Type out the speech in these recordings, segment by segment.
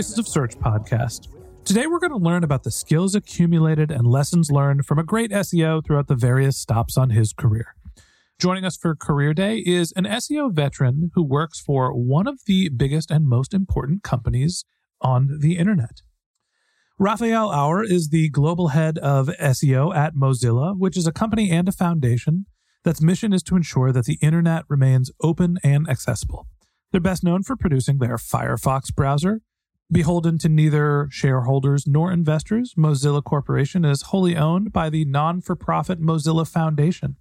Voices of Search podcast. Today we're going to learn about the skills accumulated and lessons learned from a great SEO throughout the various stops on his career. Joining us for Career Day is an SEO veteran who works for one of the biggest and most important companies on the internet. Raphael Raue is the global head of SEO at Mozilla, which is a company and a foundation that's mission is to ensure that the internet remains open and accessible. They're best known for producing their Firefox browser. Beholden to neither shareholders nor investors, Mozilla Corporation is wholly owned by the non for profit Mozilla Foundation.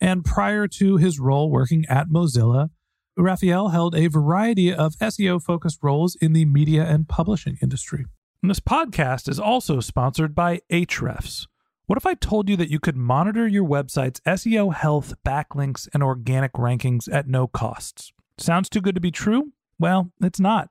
And prior to his role working at Mozilla, Raphael held a variety of SEO focused roles in the media and publishing industry. And this podcast is also sponsored by Ahrefs. What if I told you that you could monitor your website's SEO health, backlinks, and organic rankings at no costs? Sounds too good to be true? Well, it's not,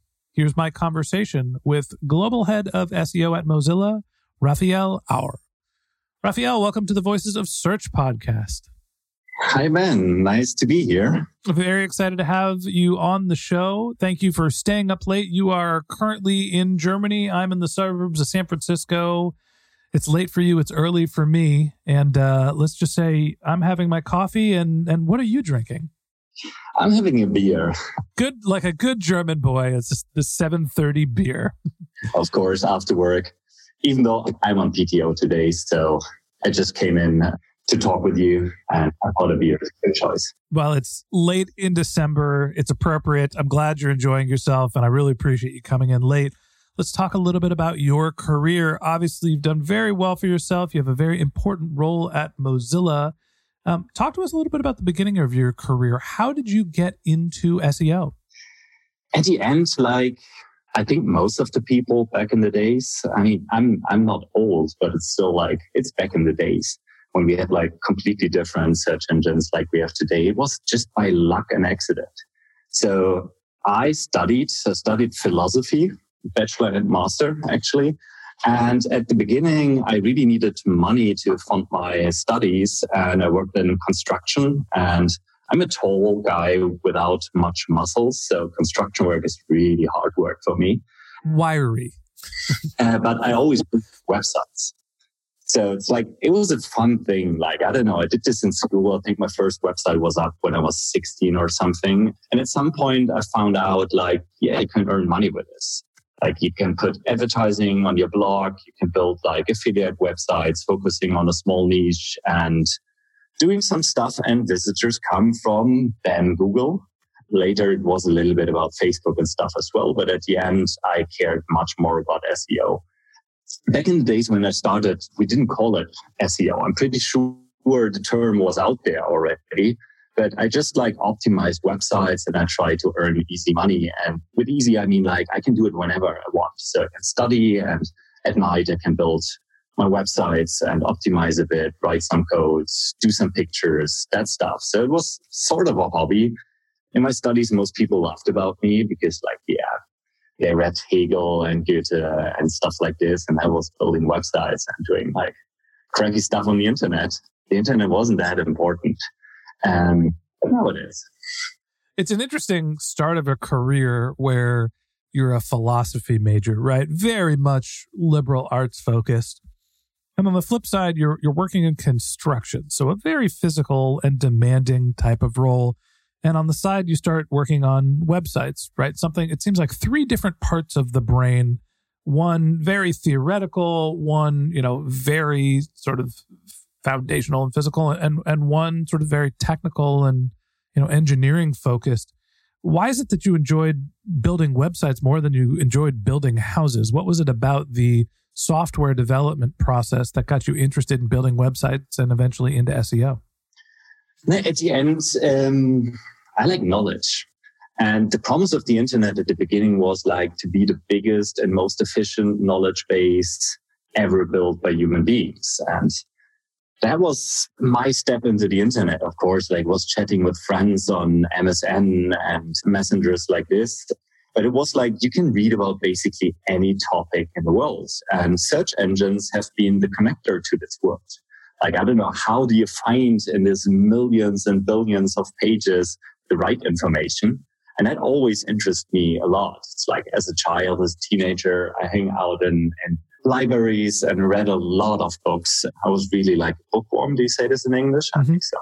here's my conversation with global head of SEO at Mozilla, Raphael Raue. Raphael, welcome to the Voices of Search podcast. Hi, Ben. Nice to be here. Very excited to have you on the show. Thank you for staying up late. You are currently in Germany. I'm in the suburbs of San Francisco. It's late for you. It's early for me. And uh, let's just say I'm having my coffee. And and what are you drinking? I'm having a beer, Good, like a good German boy. It's just the 7:30 beer. of course, after work, even though I'm on PTO today. So I just came in to talk with you and I thought a beer is a good choice. Well, it's late in December. It's appropriate. I'm glad you're enjoying yourself, and I really appreciate you coming in late. Let's talk a little bit about your career. Obviously, you've done very well for yourself. You have a very important role at Mozilla. Um, talk to us a little bit about the beginning of your career. How did you get into SEO? At the end, like I think most of the people back in the days, I mean, I'm I'm not old, but it's still like it's back in the days when we had like completely different search engines like we have today. It was just by luck and accident. So I studied, I studied philosophy, bachelor and master actually. And at the beginning, I really needed money to fund my studies and I worked in construction and I'm a tall guy without much muscles. So construction work is really hard work for me. Wiry. Uh, but I always built websites. So it's like, it was a fun thing. Like, I don't know, I did this in school. I think my first website was up when I was 16 or something. And at some point, I found out, like, yeah, you can earn money with this. Like, you can put advertising on your blog, you can build like affiliate websites focusing on a small niche and doing some stuff. And visitors come from then Google later it was a little bit about Facebook and stuff as well. But at the end, I cared much more about SEO. Back in the days when I started, we didn't call it SEO. I'm pretty sure the term was out there already. But I just like optimize websites and I try to earn easy money. And with easy, I mean like I can do it whenever I want. So I can study and at night I can build my websites and optimize a bit, write some codes, do some pictures, that stuff. So it was sort of a hobby. In my studies, most people laughed about me because like, yeah, they read Hegel and Goethe and stuff like this. And I was building websites and doing like crappy stuff on the internet. The internet wasn't that important. Um, but now it is. It's an interesting start of a career where you're a philosophy major, right? Very much liberal arts focused. And on the flip side, you're you're working in construction, so a very physical and demanding type of role. And on the side, you start working on websites, right? Something it seems like three different parts of the brain. One very theoretical, one, you know, very sort of foundational and physical, and and one sort of very technical and you know engineering focused. Why is it that you enjoyed building websites more than you enjoyed building houses? What was it about the software development process that got you interested in building websites and eventually into SEO? At the end, um, I like knowledge. And the promise of the internet at the beginning was like to be the biggest and most efficient knowledge base ever built by human beings. And that was my step into the internet, of course, like was chatting with friends on MSN and messengers like this. But it was like you can read about basically any topic in the world. And search engines have been the connector to this world. Like, I don't know, how do you find in these millions and billions of pages the right information? And that always interests me a lot. It's like as a child, as a teenager, I hang out in, in libraries and read a lot of books. I was really like bookworm. Do you say this in English? I think so.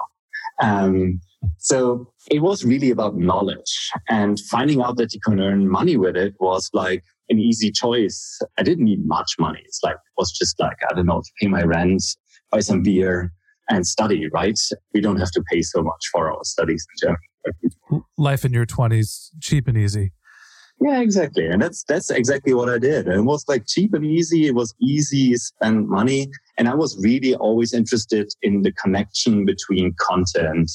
Um, so it was really about knowledge and finding out that you can earn money with it was like an easy choice. I didn't need much money. It's like, it was just like, I don't know, to pay my rent, buy some beer and study, right? We don't have to pay so much for our studies in Germany. Life in your twenties, cheap and easy. Yeah, exactly. And that's that's exactly what I did. It was like cheap and easy. It was easy, spend money. And I was really always interested in the connection between content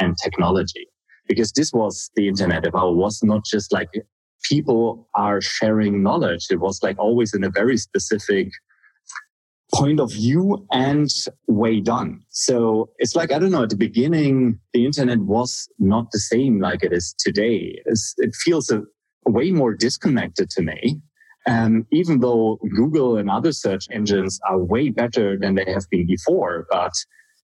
and technology. Because this was the internet It was not just like people are sharing knowledge. It was like always in a very specific point of view and way done. So it's like, I don't know, at the beginning, the internet was not the same like it is today. It's, it feels a, way more disconnected to me. Um, even though Google and other search engines are way better than they have been before, but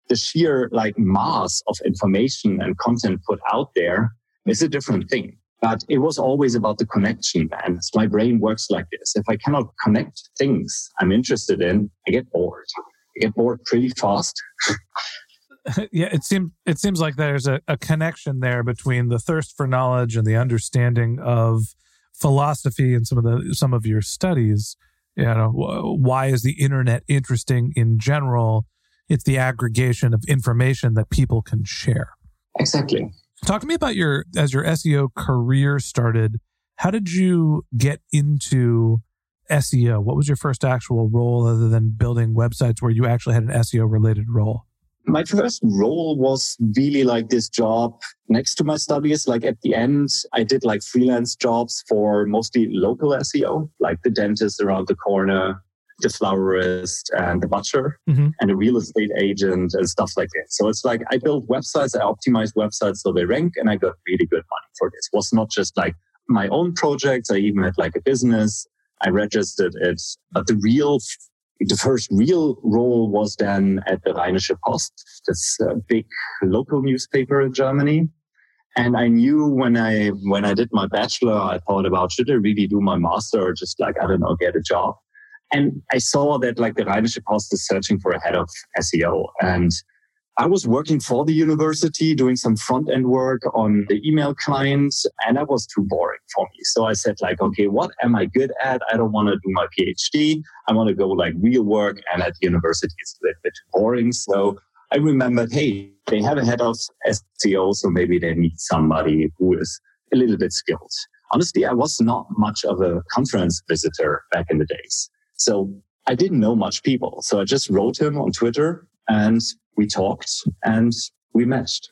the sheer like mass of information and content put out there is a different thing. But it was always about the connection. And my brain works like this. If I cannot connect things I'm interested in, I get bored. I get bored pretty fast. yeah, it seems it seems like there's a, a connection there between the thirst for knowledge and the understanding of philosophy and some of the some of your studies. You know, why is the internet interesting in general? It's the aggregation of information that people can share. Exactly. Talk to me about your as your SEO career started. How did you get into SEO? What was your first actual role other than building websites where you actually had an SEO related role? My first role was really like this job next to my studies. Like at the end, I did like freelance jobs for mostly local SEO, like the dentist around the corner, the florist and the butcher mm-hmm. and a real estate agent and stuff like that. So it's like I built websites, I optimized websites so they rank and I got really good money for this. It was not just like my own projects. I even had like a business. I registered it, but the real the first real role was then at the Rheinische Post, this uh, big local newspaper in Germany. And I knew when I when I did my bachelor, I thought about should I really do my master or just like I don't know get a job. And I saw that like the Rheinische Post is searching for a head of SEO, and I was working for the university doing some front end work on the email clients and that was too boring for me. So I said like, okay, what am I good at? I don't want to do my PhD. I want to go like real work. And at the university, it's a little bit boring. So I remembered, hey, they have a head of SEO, so maybe they need somebody who is a little bit skilled. Honestly, I was not much of a conference visitor back in the days. So I didn't know much people. So I just wrote him on Twitter and we talked and we matched.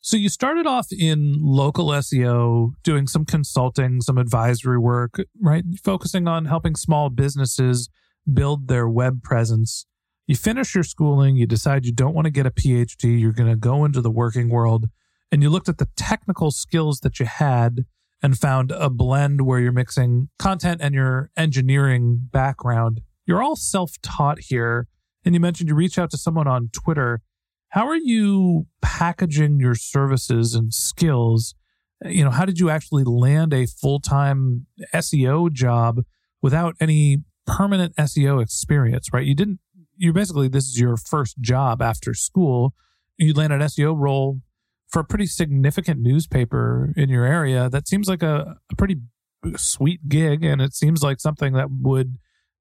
So you started off in local SEO, doing some consulting, some advisory work, right? Focusing on helping small businesses build their web presence. You finish your schooling, you decide you don't want to get a PhD, you're going to go into the working world, and you looked at the technical skills that you had and found a blend where you're mixing content and your engineering background. You're all self taught here. And you mentioned you reach out to someone on Twitter. How are you packaging your services and skills? You know, how did you actually land a full time SEO job without any permanent SEO experience, right? You didn't, you're basically, this is your first job after school. You land an SEO role for a pretty significant newspaper in your area. That seems like a, a pretty sweet gig. And it seems like something that would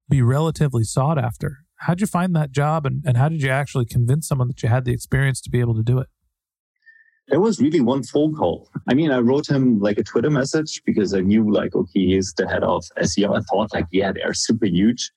be relatively sought after. How'd you find that job and, and how did you actually convince someone that you had the experience to be able to do it? There was really one phone call. I mean, I wrote him like a Twitter message because I knew like, okay, he's the head of SEO. I thought like, yeah, they're super huge.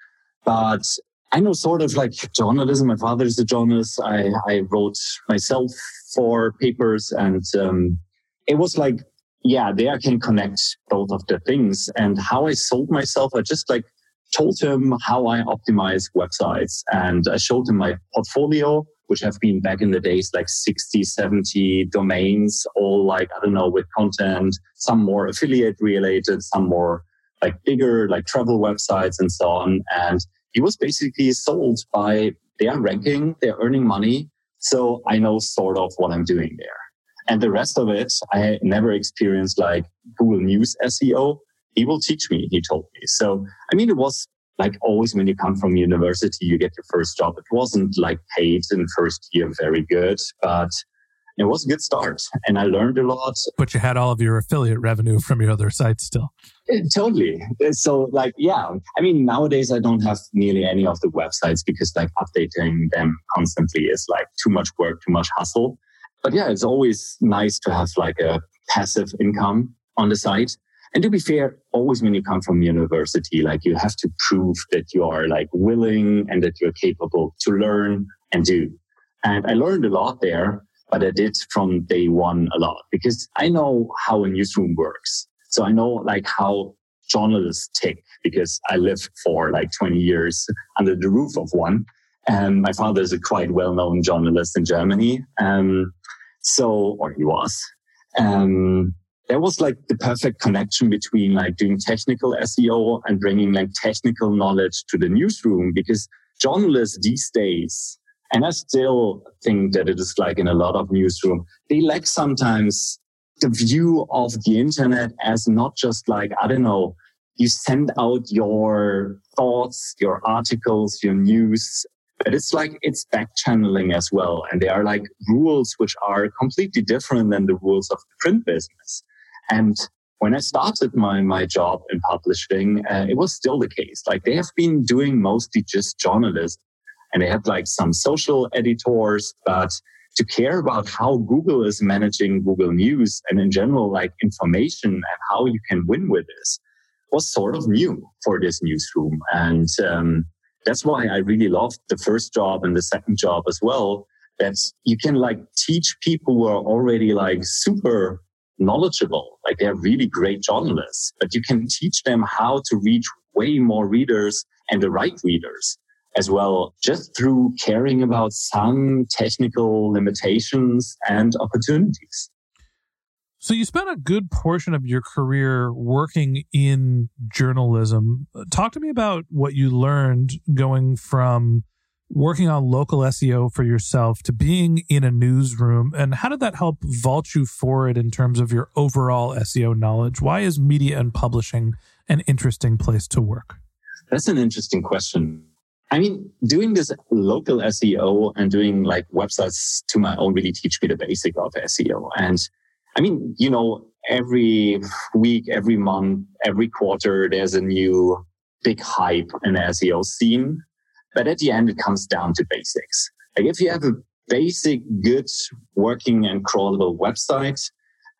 But I know sort of like journalism. My father is a journalist. I, I wrote myself for papers and um, it was like, yeah, there I can connect both of the things. And how I sold myself, I just like told him how I optimize websites and I showed him my portfolio, which have been back in the days like 60, 70 domains, all like, I don't know, with content, some more affiliate related, some more like bigger, like travel websites and so on. And he was basically sold by their ranking, they're earning money. So I know sort of what I'm doing there. And the rest of it, I never experienced like Google News SEO he will teach me, he told me. So, I mean, it was like always when you come from university, you get your first job. It wasn't like paid in first year very good, but it was a good start and I learned a lot. But you had all of your affiliate revenue from your other sites still. Uh, totally. So like, yeah, I mean, nowadays I don't have nearly any of the websites because like updating them constantly is like too much work, too much hustle. But yeah, it's always nice to have like a passive income on the site. And to be fair, always when you come from university, like you have to prove that you are like willing and that you're capable to learn and do. And I learned a lot there, but I did from day one a lot because I know how a newsroom works. So I know like how journalists tick because I lived for like 20 years under the roof of one. And my father is a quite well-known journalist in Germany. Um, so, or he was. Um, there was like the perfect connection between like doing technical SEO and bringing like technical knowledge to the newsroom because journalists these days, and I still think that it is like in a lot of newsroom, they lack sometimes the view of the internet as not just like, I don't know, you send out your thoughts, your articles, your news, but it's like it's back channeling as well. And there are like rules which are completely different than the rules of the print business. And when I started my, my job in publishing, uh, it was still the case. Like they have been doing mostly just journalists and they had like some social editors, but to care about how Google is managing Google News and in general, like information and how you can win with this was sort of new for this newsroom. And um, that's why I really loved the first job and the second job as well. That you can like teach people who are already like super knowledgeable, like they're really great journalists, but you can teach them how to reach way more readers and the right readers as well, just through caring about some technical limitations and opportunities. So you spent a good portion of your career working in journalism. Talk to me about what you learned going from working on local SEO for yourself to being in a newsroom? And how did that help vault you forward in terms of your overall SEO knowledge? Why is media and publishing an interesting place to work? That's an interesting question. I mean, doing this local SEO and doing like websites to my own really teach me the basic of SEO. And I mean, you know, every week, every month, every quarter, there's a new big hype in SEO scene. But at the end, it comes down to basics. Like if you have a basic, good working and crawlable website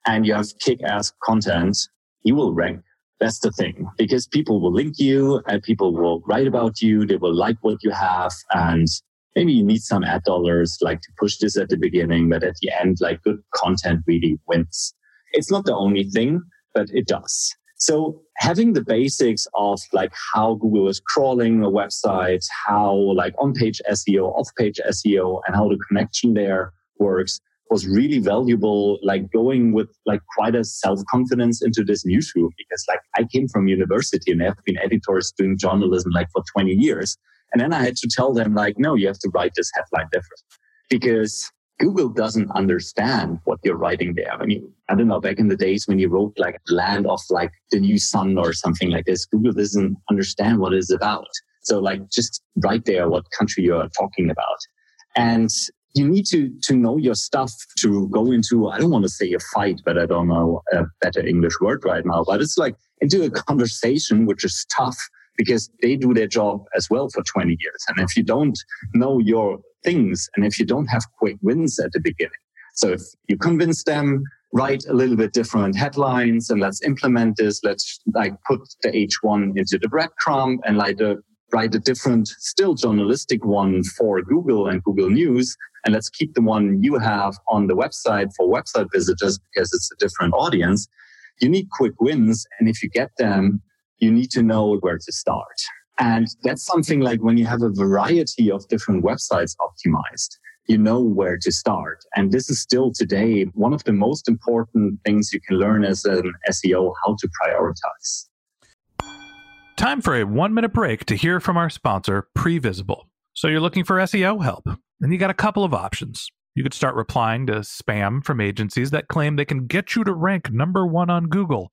and you have kick ass content, you will rank. That's the thing because people will link you and people will write about you. They will like what you have and maybe you need some ad dollars like to push this at the beginning, but at the end, like good content really wins. It's not the only thing, but it does. So having the basics of like how Google is crawling a website, how like on page SEO, off page SEO, and how the connection there works was really valuable, like going with like quite a self-confidence into this newsroom because like I came from university and I've been editors doing journalism like for 20 years. And then I had to tell them like, no, you have to write this headline different because Google doesn't understand what you're writing there. I mean, I don't know, back in the days when you wrote like land of like the new sun or something like this, Google doesn't understand what it's about. So like just write there what country you're talking about. And you need to to know your stuff to go into i don't want to say a fight but i don't know a better english word right now but it's like into a conversation which is tough because they do their job as well for 20 years and if you don't know your things and if you don't have quick wins at the beginning so if you convince them write a little bit different headlines and let's implement this let's like put the h1 into the breadcrumb and like the write a different, still journalistic one for Google and Google News. And let's keep the one you have on the website for website visitors because it's a different audience. You need quick wins. And if you get them, you need to know where to start. And that's something like when you have a variety of different websites optimized, you know where to start. And this is still today one of the most important things you can learn as an SEO, how to prioritize. Time for a one minute break to hear from our sponsor, Previsible. So you're looking for SEO help, and you got a couple of options. You could start replying to spam from agencies that claim they can get you to rank number one on Google.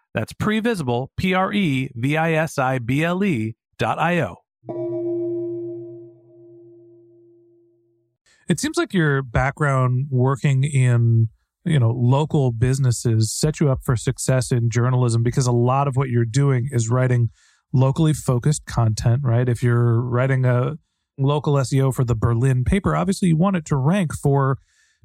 that's previsible, P R E V I S I B L E dot I O. It seems like your background working in you know local businesses set you up for success in journalism because a lot of what you're doing is writing locally focused content right if you're writing a local seo for the berlin paper obviously you want it to rank for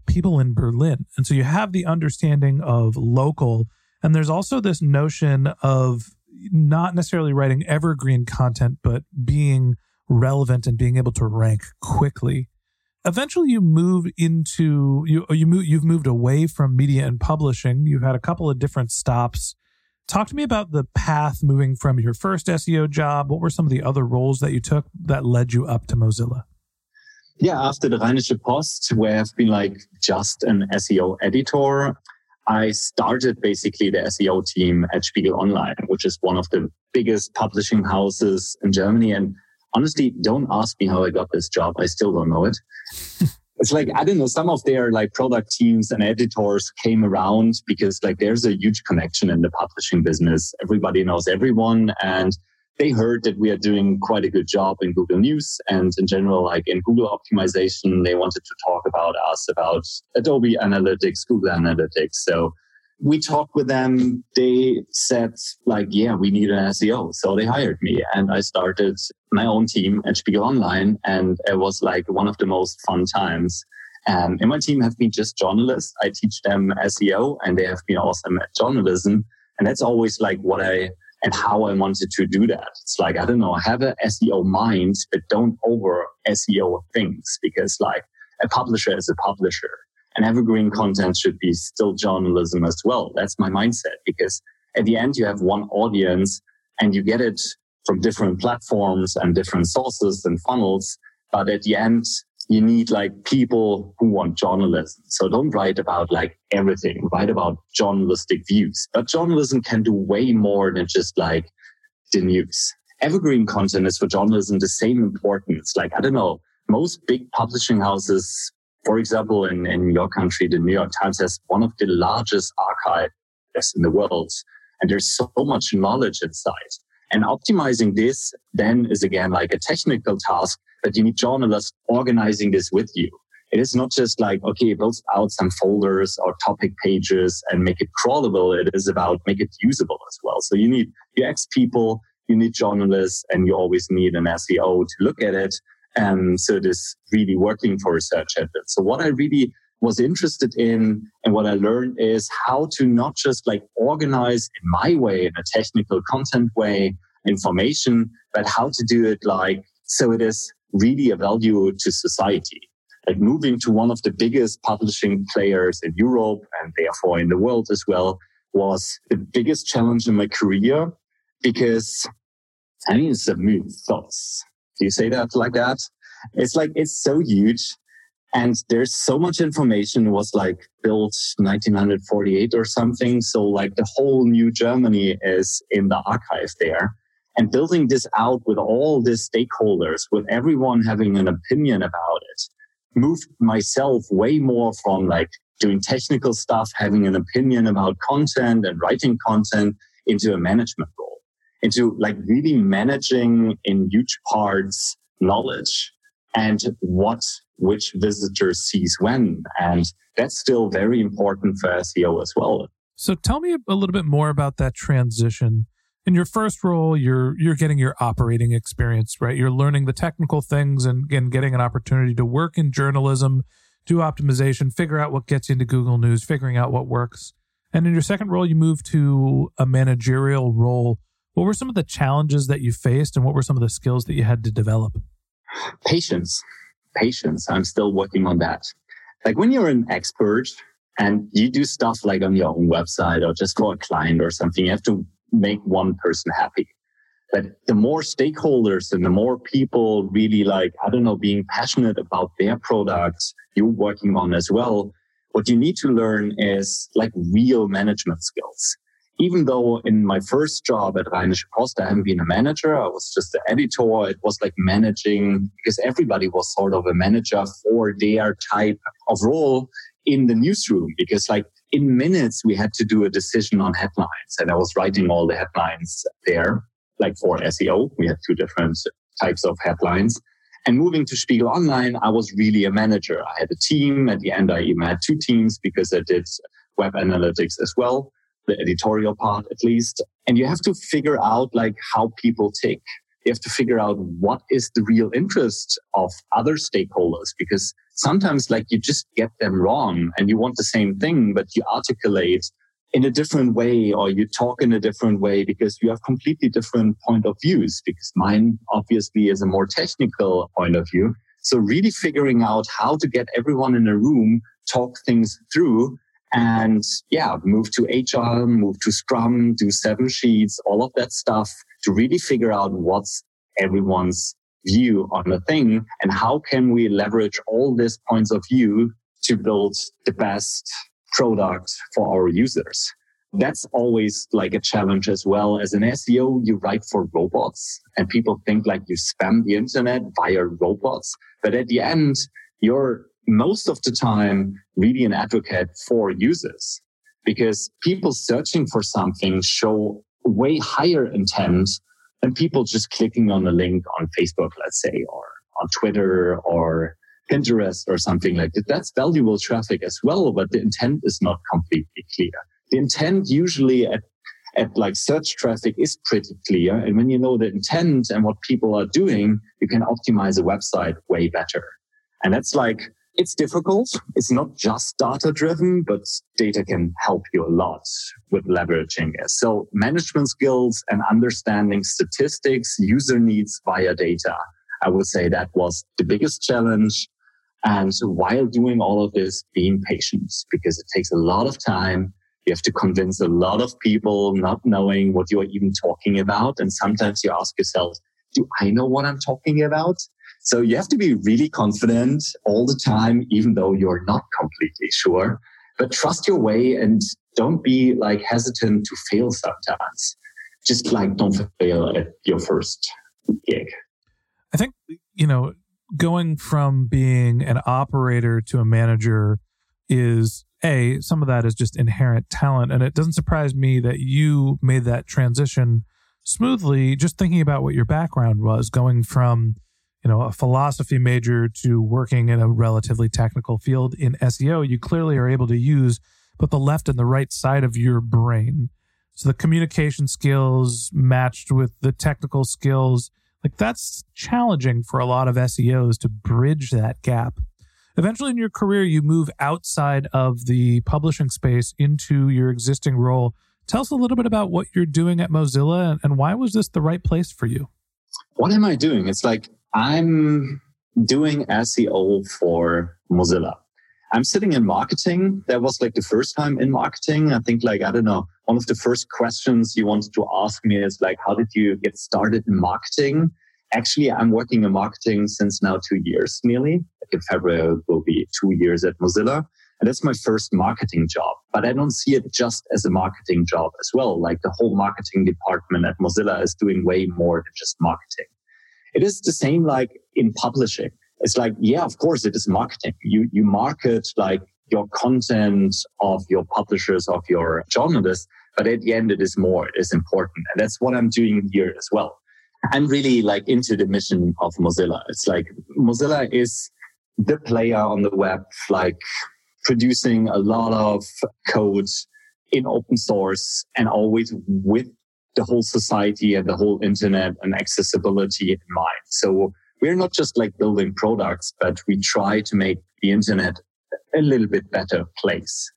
people in berlin and so you have the understanding of local and there's also this notion of not necessarily writing evergreen content, but being relevant and being able to rank quickly. Eventually, you move into you you move you've moved away from media and publishing. You've had a couple of different stops. Talk to me about the path moving from your first SEO job. What were some of the other roles that you took that led you up to Mozilla? Yeah, after the Rheinische Post, where I've been like just an SEO editor, I started basically the SEO team at Spiegel Online, which is one of the biggest publishing houses in Germany. And honestly, don't ask me how I got this job. I still don't know it. it's like, I don't know, some of their like product teams and editors came around because like there's a huge connection in the publishing business. Everybody knows everyone. And they heard that we are doing quite a good job in Google News and in general, like in Google optimization, they wanted to talk about us, about Adobe Analytics, Google Analytics. So we talked with them. They said like, yeah, we need an SEO. So they hired me and I started my own team at Spiegel Online. And it was like one of the most fun times. Um, and in my team have been just journalists. I teach them SEO and they have been awesome at journalism. And that's always like what I and how I wanted to do that. It's like, I don't know, have a SEO mind, but don't over SEO things because like a publisher is a publisher and evergreen content should be still journalism as well. That's my mindset because at the end you have one audience and you get it from different platforms and different sources and funnels. But at the end, you need like people who want journalism. So don't write about like everything, write about journalistic views. But journalism can do way more than just like the news. Evergreen content is for journalism the same importance. Like, I don't know, most big publishing houses, for example, in, in your country, the New York Times has one of the largest archives in the world. And there's so much knowledge inside. And optimizing this then is again like a technical task that you need journalists organizing this with you. It is not just like, okay, build out some folders or topic pages and make it crawlable. It is about make it usable as well. So you need UX people, you need journalists, and you always need an SEO to look at it. And so it is really working for research efforts. So what I really was interested in and what I learned is how to not just like organize in my way, in a technical content way, information, but how to do it like so it is really a value to society. Like moving to one of the biggest publishing players in Europe and therefore in the world as well was the biggest challenge in my career because I mean, it's a move thoughts. Do you say that like that? It's like, it's so huge. And there's so much information was like built 1948 or something. So like the whole new Germany is in the archive there and building this out with all the stakeholders, with everyone having an opinion about it, moved myself way more from like doing technical stuff, having an opinion about content and writing content into a management role, into like really managing in huge parts knowledge and what which visitor sees when. And that's still very important for SEO as well. So tell me a little bit more about that transition in your first role you're you're getting your operating experience right? You're learning the technical things and, and getting an opportunity to work in journalism do optimization figure out what gets you into google news figuring out what works. And in your second role you move to a managerial role. What were some of the challenges that you faced and what were some of the skills that you had to develop? Patience. Patience. I'm still working on that. Like when you're an expert and you do stuff like on your own website or just for a client or something you have to make one person happy. But the more stakeholders and the more people really like, I don't know, being passionate about their products you're working on as well, what you need to learn is like real management skills. Even though in my first job at Rheinische Post, I haven't been a manager, I was just the editor. It was like managing because everybody was sort of a manager for their type of role in the newsroom because like in minutes, we had to do a decision on headlines. And I was writing all the headlines there, like for SEO. We had two different types of headlines. And moving to Spiegel Online, I was really a manager. I had a team. At the end, I even had two teams because I did web analytics as well, the editorial part at least. And you have to figure out like how people tick you have to figure out what is the real interest of other stakeholders because sometimes like you just get them wrong and you want the same thing, but you articulate in a different way or you talk in a different way because you have completely different point of views because mine obviously is a more technical point of view. So really figuring out how to get everyone in a room, talk things through and yeah, move to HR, move to Scrum, do seven sheets, all of that stuff to really figure out what's everyone's view on a thing and how can we leverage all these points of view to build the best product for our users. That's always like a challenge as well. As an SEO, you write for robots and people think like you spam the internet via robots. But at the end, you're most of the time really an advocate for users because people searching for something show way higher intent than people just clicking on a link on Facebook, let's say, or on Twitter or Pinterest or something like that. That's valuable traffic as well, but the intent is not completely clear. The intent usually at at like search traffic is pretty clear. And when you know the intent and what people are doing, you can optimize a website way better. And that's like it's difficult. It's not just data driven, but data can help you a lot with leveraging it. So management skills and understanding statistics, user needs via data. I would say that was the biggest challenge. And while doing all of this, being patient because it takes a lot of time. You have to convince a lot of people not knowing what you're even talking about. And sometimes you ask yourself, do I know what I'm talking about? So you have to be really confident all the time, even though you're not completely sure. But trust your way and don't be like hesitant to fail sometimes. Just like don't fail at your first gig. I think, you know, going from being an operator to a manager is a some of that is just inherent talent and it doesn't surprise me that you made that transition smoothly just thinking about what your background was going from you know a philosophy major to working in a relatively technical field in SEO you clearly are able to use both the left and the right side of your brain. So the communication skills matched with the technical skills like that's challenging for a lot of SEOs to bridge that gap. Eventually in your career you move outside of the publishing space into your existing role. Tell us a little bit about what you're doing at mozilla and why was this the right place for you? What am i doing? It's like I'm doing SEO for Mozilla. I'm sitting in marketing. That was like the first time in marketing. I think like, I don't know, one of the first questions you wanted to ask me is like, how did you get started in marketing? Actually, I'm working in marketing since now two years nearly. In February will be two years at Mozilla. And that's my first marketing job. But I don't see it just as a marketing job as well. Like the whole marketing department at Mozilla is doing way more than just marketing. It is the same like in publishing. It's like, yeah, of course it is marketing. You, you market like your content of your publishers, of your journalists, but at the end it is more, it is important. And that's what I'm doing here as well. I'm really like into the mission of Mozilla. It's like Mozilla is the player on the web, like producing a lot of code in open source and always with the whole society and the whole internet and accessibility in mind. So we're not just like building products, but we try to make the internet a little bit better place.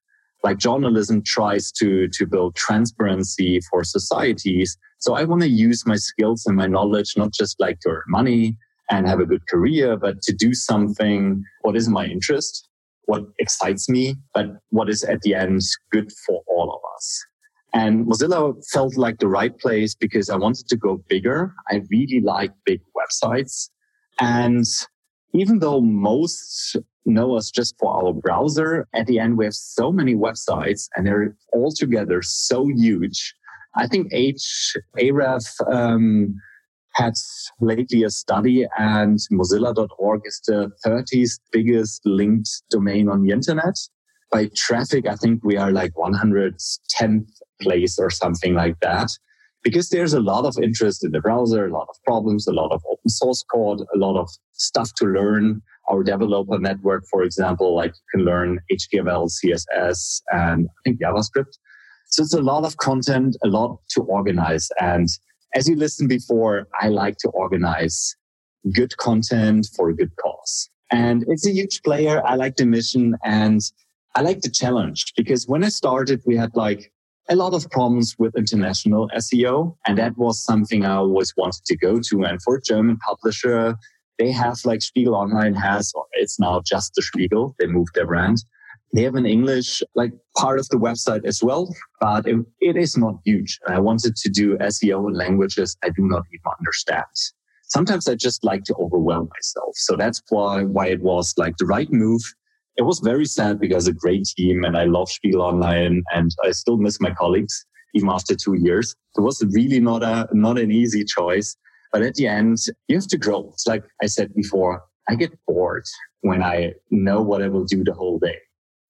Like journalism tries to, to build transparency for societies. So I want to use my skills and my knowledge, not just like to earn money and have a good career, but to do something what is my interest, what excites me, but what is at the end good for all of us. And Mozilla felt like the right place because I wanted to go bigger. I really like big websites. And even though most know us just for our browser, at the end we have so many websites and they're all together so huge. I think H Ahrefs um, had lately a study and Mozilla.org is the 30th biggest linked domain on the internet. By traffic, I think we are like 110th place or something like that. Because there's a lot of interest in the browser, a lot of problems, a lot of open source code, a lot of stuff to learn. Our developer network, for example, like you can learn HTML, CSS, and I think JavaScript. So it's a lot of content, a lot to organize. And as you listened before, I like to organize good content for a good cause. And it's a huge player. I like the mission and I like the challenge because when I started, we had like a lot of problems with international SEO. And that was something I always wanted to go to. And for a German publisher, they have like Spiegel Online has, or it's now just the Spiegel. They moved their brand. They have an English like part of the website as well, but it, it is not huge. I wanted to do SEO in languages I do not even understand. Sometimes I just like to overwhelm myself. So that's why, why it was like the right move it was very sad because a great team and I love Spiegel Online and I still miss my colleagues even after two years. It was really not a, not an easy choice. But at the end, you have to grow. It's like I said before, I get bored when I know what I will do the whole day.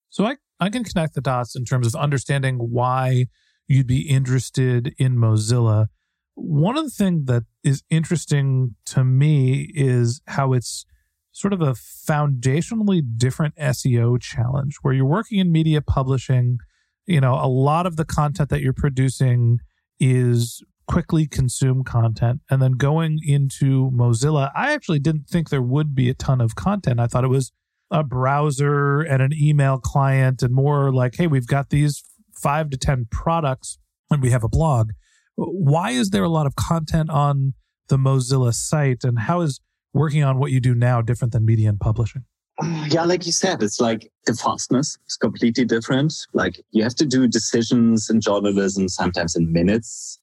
So I, I can connect the dots in terms of understanding why you'd be interested in Mozilla. One of the things that is interesting to me is how it's sort of a foundationally different SEO challenge where you're working in media publishing. You know, a lot of the content that you're producing is quickly consume content. And then going into Mozilla, I actually didn't think there would be a ton of content. I thought it was a browser and an email client and more like, hey, we've got these five to 10 products and we have a blog. Why is there a lot of content on the Mozilla site and how is working on what you do now different than media and publishing? Mm, yeah, like you said, it's like the fastness is completely different. Like you have to do decisions in journalism sometimes in minutes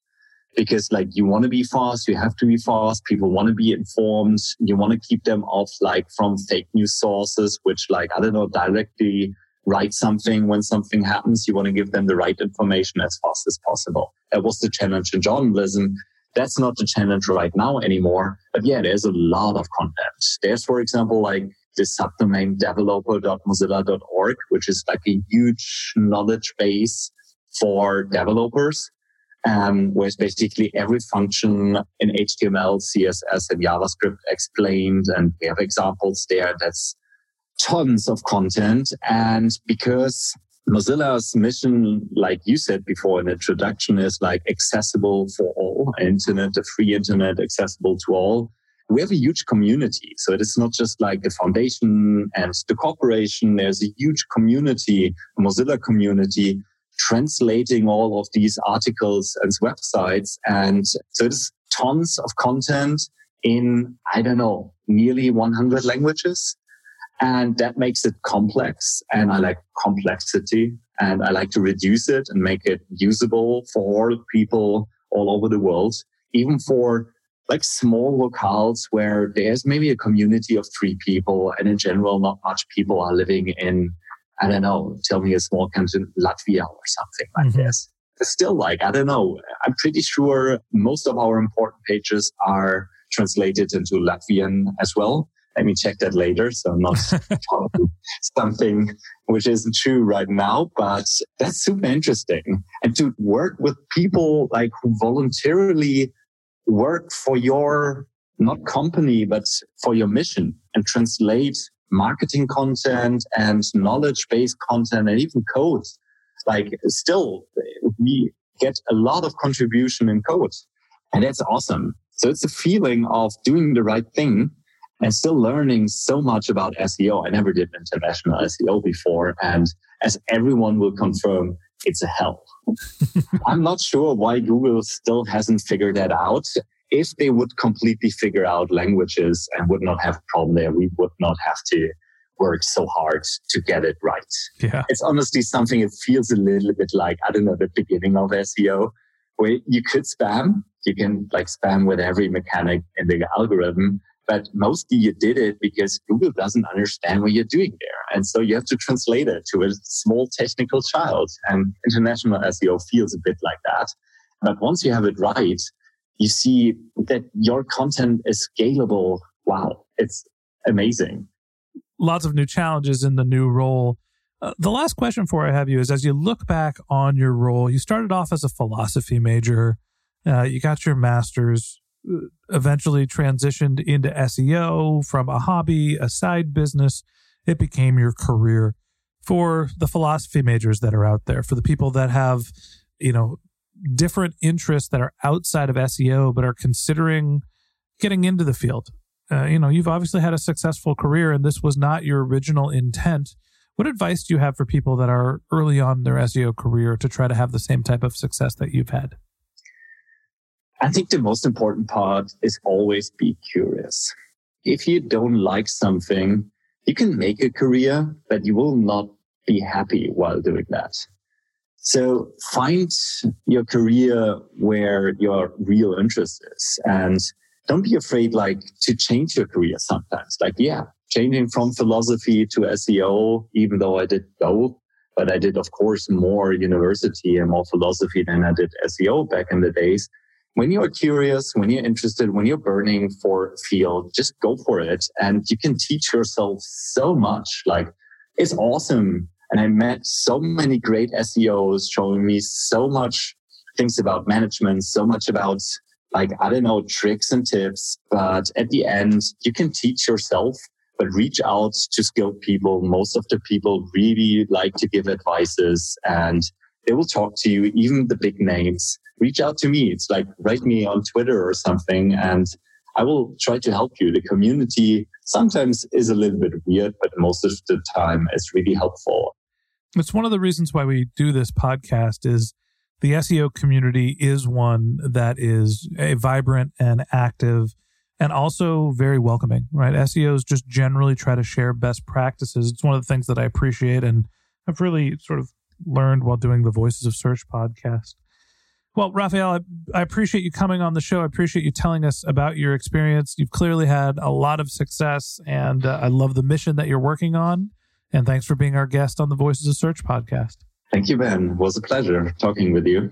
because like you want to be fast, you have to be fast. People want to be informed. You want to keep them off like from fake news sources, which like, I don't know, directly write something when something happens. You want to give them the right information as fast as possible. That was the challenge in journalism. That's not the challenge right now anymore. But yeah, there's a lot of content. There's, for example, like the subdomain developer.mozilla.org, which is like a huge knowledge base for developers, um, where basically every function in HTML, CSS, and JavaScript explained. And we have examples there. That's tons of content. And because Mozilla's mission, like you said before in introduction, is like accessible for all, internet, the free internet accessible to all we have a huge community. So it is not just like the foundation and the corporation. There's a huge community, a Mozilla community translating all of these articles and websites. And so it's tons of content in, I don't know, nearly 100 languages. And that makes it complex. And I like complexity and I like to reduce it and make it usable for people all over the world, even for like small locales where there's maybe a community of three people and in general not much people are living in i don't know tell me a small country latvia or something like mm-hmm. this it's still like i don't know i'm pretty sure most of our important pages are translated into latvian as well let me check that later so not something which isn't true right now but that's super interesting and to work with people like who voluntarily work for your not company, but for your mission and translate marketing content and knowledge based content and even code. Like still we get a lot of contribution in code and that's awesome. So it's a feeling of doing the right thing and still learning so much about SEO. I never did international SEO before. And as everyone will confirm, it's a hell. I'm not sure why Google still hasn't figured that out. If they would completely figure out languages and would not have a problem there, we would not have to work so hard to get it right. Yeah. It's honestly something it feels a little bit like, I don't know, the beginning of SEO, where you could spam. You can like spam with every mechanic in the algorithm, but mostly you did it because Google doesn't understand what you're doing there. And so you have to translate it to a small technical child. And international SEO feels a bit like that. But once you have it right, you see that your content is scalable. Wow, it's amazing. Lots of new challenges in the new role. Uh, the last question for I have you is as you look back on your role, you started off as a philosophy major, uh, you got your master's, eventually transitioned into SEO from a hobby, a side business. It became your career. For the philosophy majors that are out there, for the people that have, you know, different interests that are outside of SEO but are considering getting into the field. Uh, you know, you've obviously had a successful career and this was not your original intent. What advice do you have for people that are early on their SEO career to try to have the same type of success that you've had? I think the most important part is always be curious. If you don't like something, you can make a career, but you will not be happy while doing that. So find your career where your real interest is and don't be afraid like to change your career sometimes. Like, yeah, changing from philosophy to SEO, even though I did both, but I did, of course, more university and more philosophy than I did SEO back in the days when you're curious, when you're interested, when you're burning for field, just go for it. And you can teach yourself so much. Like it's awesome. And I met so many great SEOs showing me so much things about management, so much about like, I don't know, tricks and tips. But at the end, you can teach yourself, but reach out to skilled people. Most of the people really like to give advices and they will talk to you, even the big names reach out to me. It's like write me on Twitter or something and I will try to help you. The community sometimes is a little bit weird, but most of the time it's really helpful. It's one of the reasons why we do this podcast is the SEO community is one that is a vibrant and active and also very welcoming, right? SEOs just generally try to share best practices. It's one of the things that I appreciate and I've really sort of learned while doing the Voices of Search podcast. Well, Raphael, I, I, appreciate you coming on the show. I appreciate you telling us about your experience. You've clearly had a lot of success, and uh, I love the mission that you're working on. And thanks for being our guest on the Voices of Search podcast. Thank you, Ben. It was a pleasure talking with you.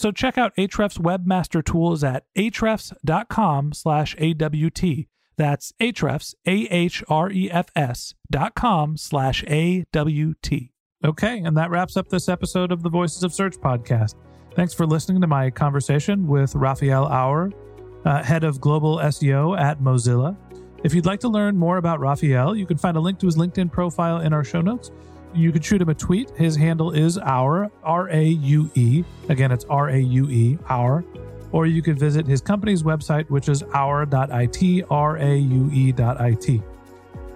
So check out Ahrefs Webmaster Tools at ahrefs.com slash AWT. That's Ahrefs, A-H-R-E-F-S dot com slash A-W-T. Okay, and that wraps up this episode of the Voices of Search podcast. Thanks for listening to my conversation with Raphael Raue, uh, head of global SEO at Mozilla. If you'd like to learn more about Raphael, you can find a link to his LinkedIn profile in our show notes you can shoot him a tweet. His handle is Raue R A U E. Again, it's R A U E, Raue. Or you could visit his company's website, which is raue.it, R A U E.it.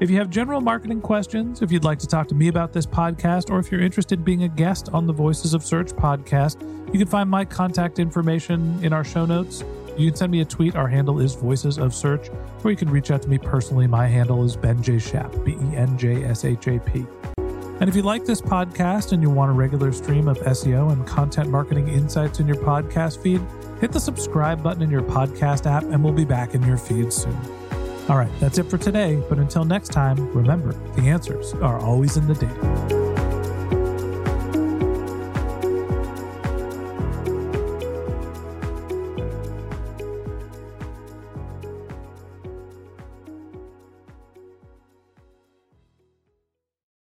If you have general marketing questions, if you'd like to talk to me about this podcast, or if you're interested in being a guest on the Voices of Search podcast, you can find my contact information in our show notes. You can send me a tweet. Our handle is Voices of Search, or you can reach out to me personally. My handle is Ben J. Shap, B E N J S H A P. And if you like this podcast and you want a regular stream of SEO and content marketing insights in your podcast feed, hit the subscribe button in your podcast app and we'll be back in your feed soon. All right, that's it for today. But until next time, remember the answers are always in the data.